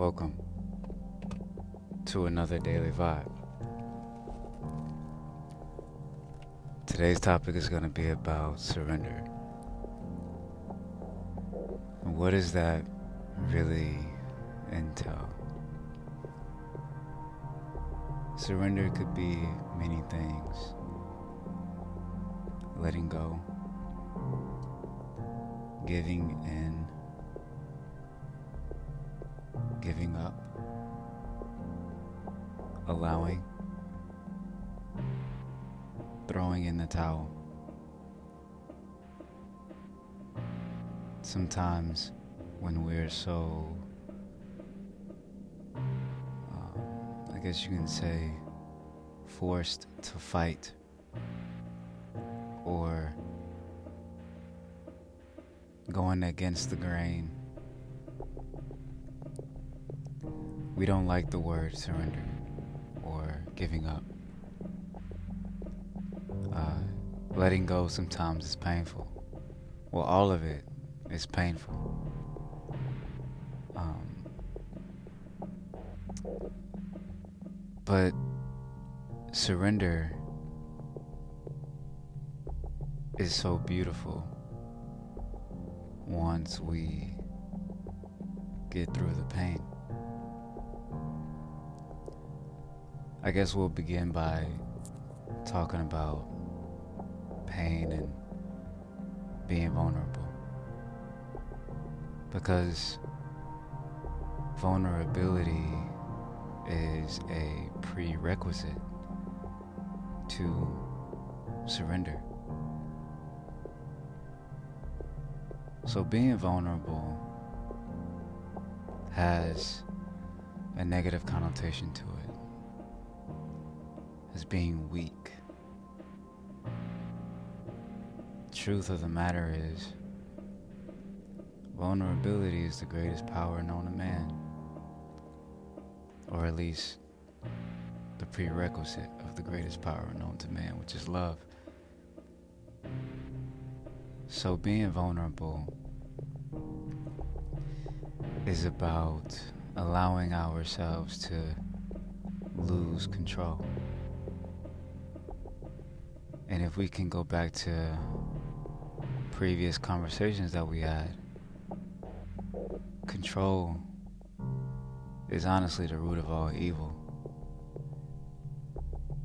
Welcome to another daily vibe. Today's topic is going to be about surrender. What does that really entail? Surrender could be many things letting go, giving in, giving up, allowing, throwing in the towel. Sometimes when we're so, um, I guess you can say, forced to fight or going against the grain. We don't like the word surrender or giving up. Uh, letting go sometimes is painful. Well, all of it is painful. Um, but surrender is so beautiful once we get through the pain. I guess we'll begin by talking about pain and being vulnerable. Because vulnerability is a prerequisite to surrender. So being vulnerable has a negative connotation to it as being weak. Truth of the matter is, vulnerability is the greatest power known to man, or at least the prerequisite of the greatest power known to man, which is love. So being vulnerable is about allowing ourselves to lose control. And if we can go back to previous conversations that we had, control is honestly the root of all evil.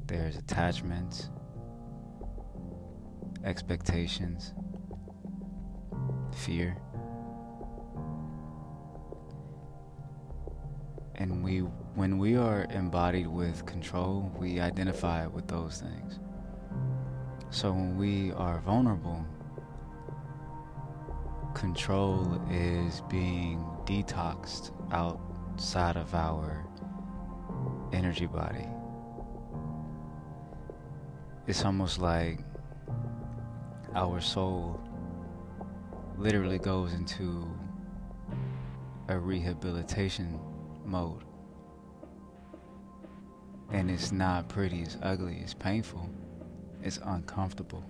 There's attachments, expectations, fear. And we when we are embodied with control, we identify with those things. So when we are vulnerable, control is being detoxed outside of our energy body. It's almost like our soul literally goes into a rehabilitation mode. And it's not pretty, it's ugly, it's painful, it's uncomfortable.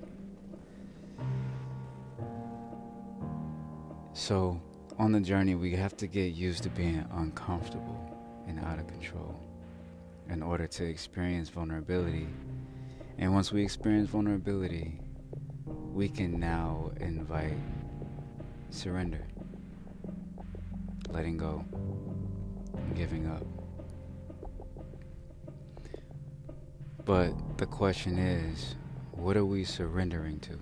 So, on the journey, we have to get used to being uncomfortable and out of control in order to experience vulnerability. And once we experience vulnerability, we can now invite surrender, letting go, giving up. But the question is, what are we surrendering to?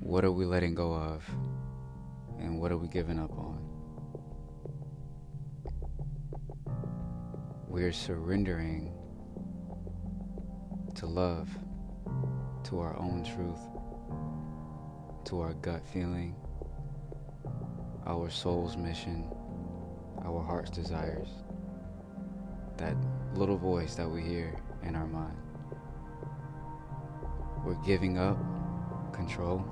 What are we letting go of? And what are we giving up on? We're surrendering to love, to our own truth, to our gut feeling, our soul's mission, our heart's desires, that little voice that we hear in our mind. We're giving up control.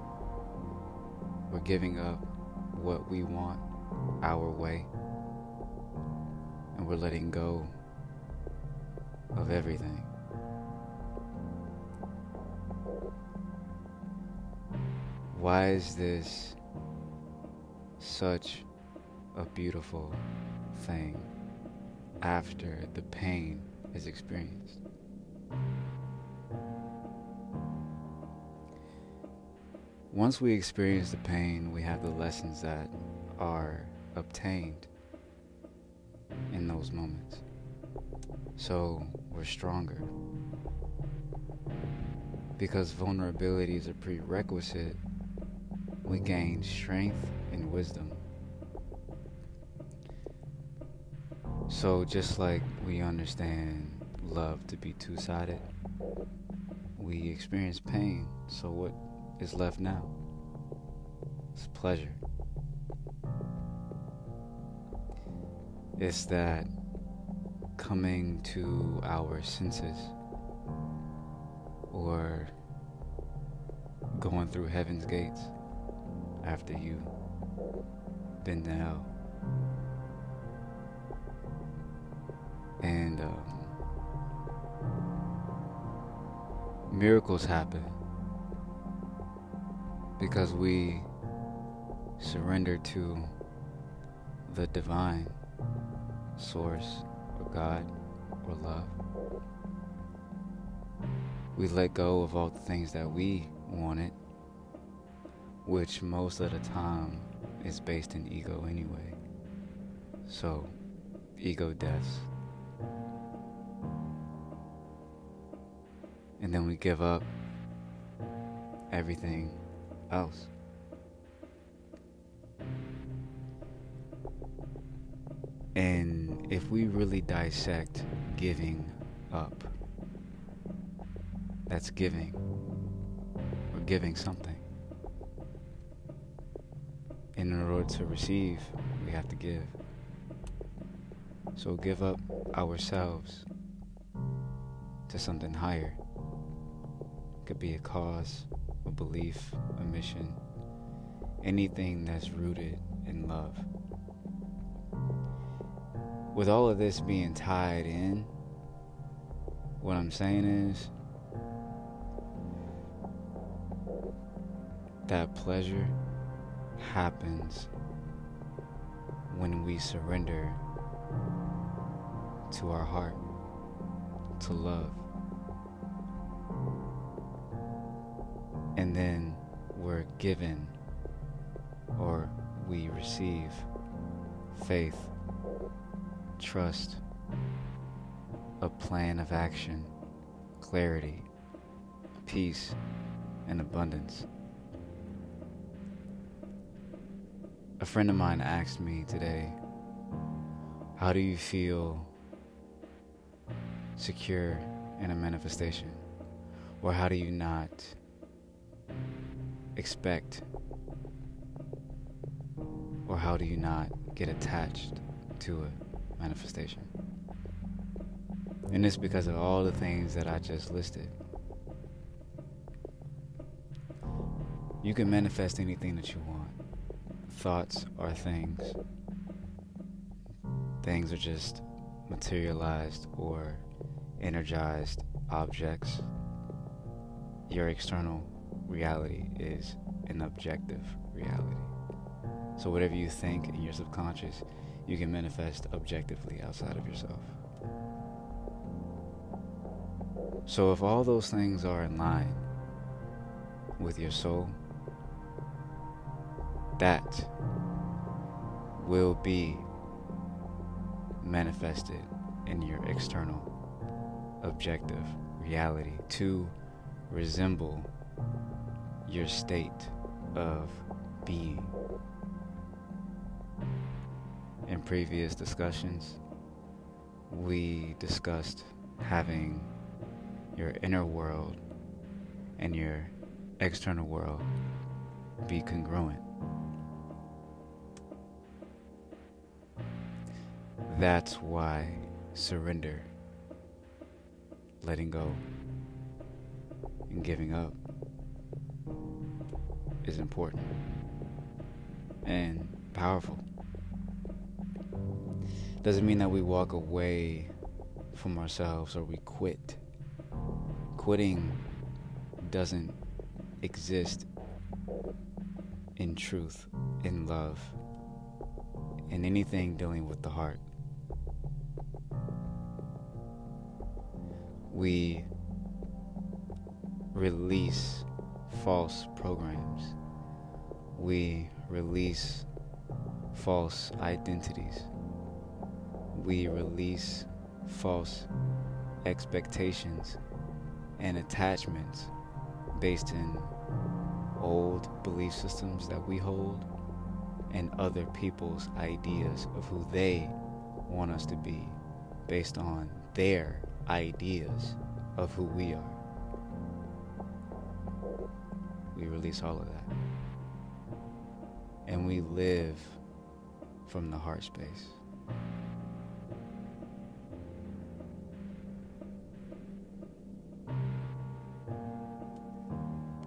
We're giving up what we want our way. And we're letting go of everything. Why is this such a beautiful thing after the pain is experienced. Once we experience the pain, we have the lessons that are obtained in those moments. So we're stronger. Because vulnerability is a prerequisite, we gain strength and wisdom. So, just like we understand love to be two sided, we experience pain. So, what is left now? It's pleasure. It's that coming to our senses or going through heaven's gates after you've been to hell. And um, miracles happen because we surrender to the divine source or God or love. We let go of all the things that we wanted, which most of the time is based in ego anyway. So, ego deaths. And then we give up everything else. And if we really dissect giving up, that's giving or giving something. And in order to receive, we have to give. So give up ourselves to something higher. It could be a cause, a belief, a mission, anything that's rooted in love with all of this being tied in, what I'm saying is that pleasure happens when we surrender to our heart, to love. And then we're given or we receive faith trust, a plan of action, clarity, peace, and abundance. A friend of mine asked me today, How do you feel secure in a manifestation? Or how do you not expect? Or how do you not get attached to a manifestation. And it's because of all the things that I just listed. You can manifest anything that you want. Thoughts are things. Things are just materialized or energized objects. Your external reality is an objective reality. So, whatever you think in your subconscious, you can manifest objectively outside of yourself. So, if all those things are in line with your soul, that will be manifested in your external objective reality to resemble your state of being in previous discussions, we discussed having your inner world and your external world be congruent. That's why surrender, letting go, and giving up is important and powerful. Doesn't mean that we walk away from ourselves or we quit. Quitting doesn't exist in truth, in love, in anything dealing with the heart. We release false programs we release false identities. We release false expectations and attachments based in old belief systems that we hold and other people's ideas of who they want us to be based on their ideas of who we are. We release all of that. And we live from the heart space.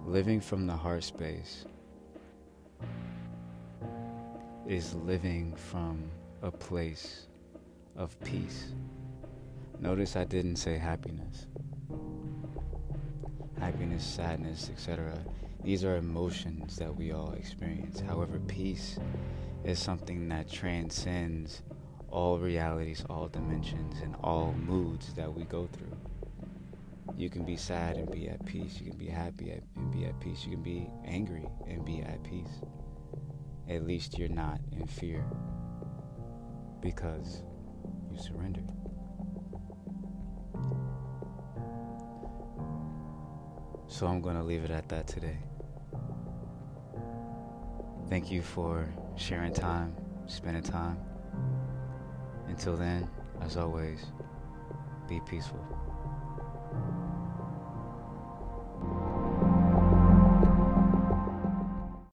Living from the heart space is living from a place of peace. Notice I didn't say happiness. Happiness, sadness, etc. These are emotions that we all experience. However, peace is something that transcends all realities, all dimensions, and all moods that we go through. You can be sad and be at peace. You can be happy and be at peace. You can be angry and be at peace. At least you're not in fear because you surrendered. So I'm going to leave it at that today. Thank you for sharing time, spending time. Until then, as always, be peaceful.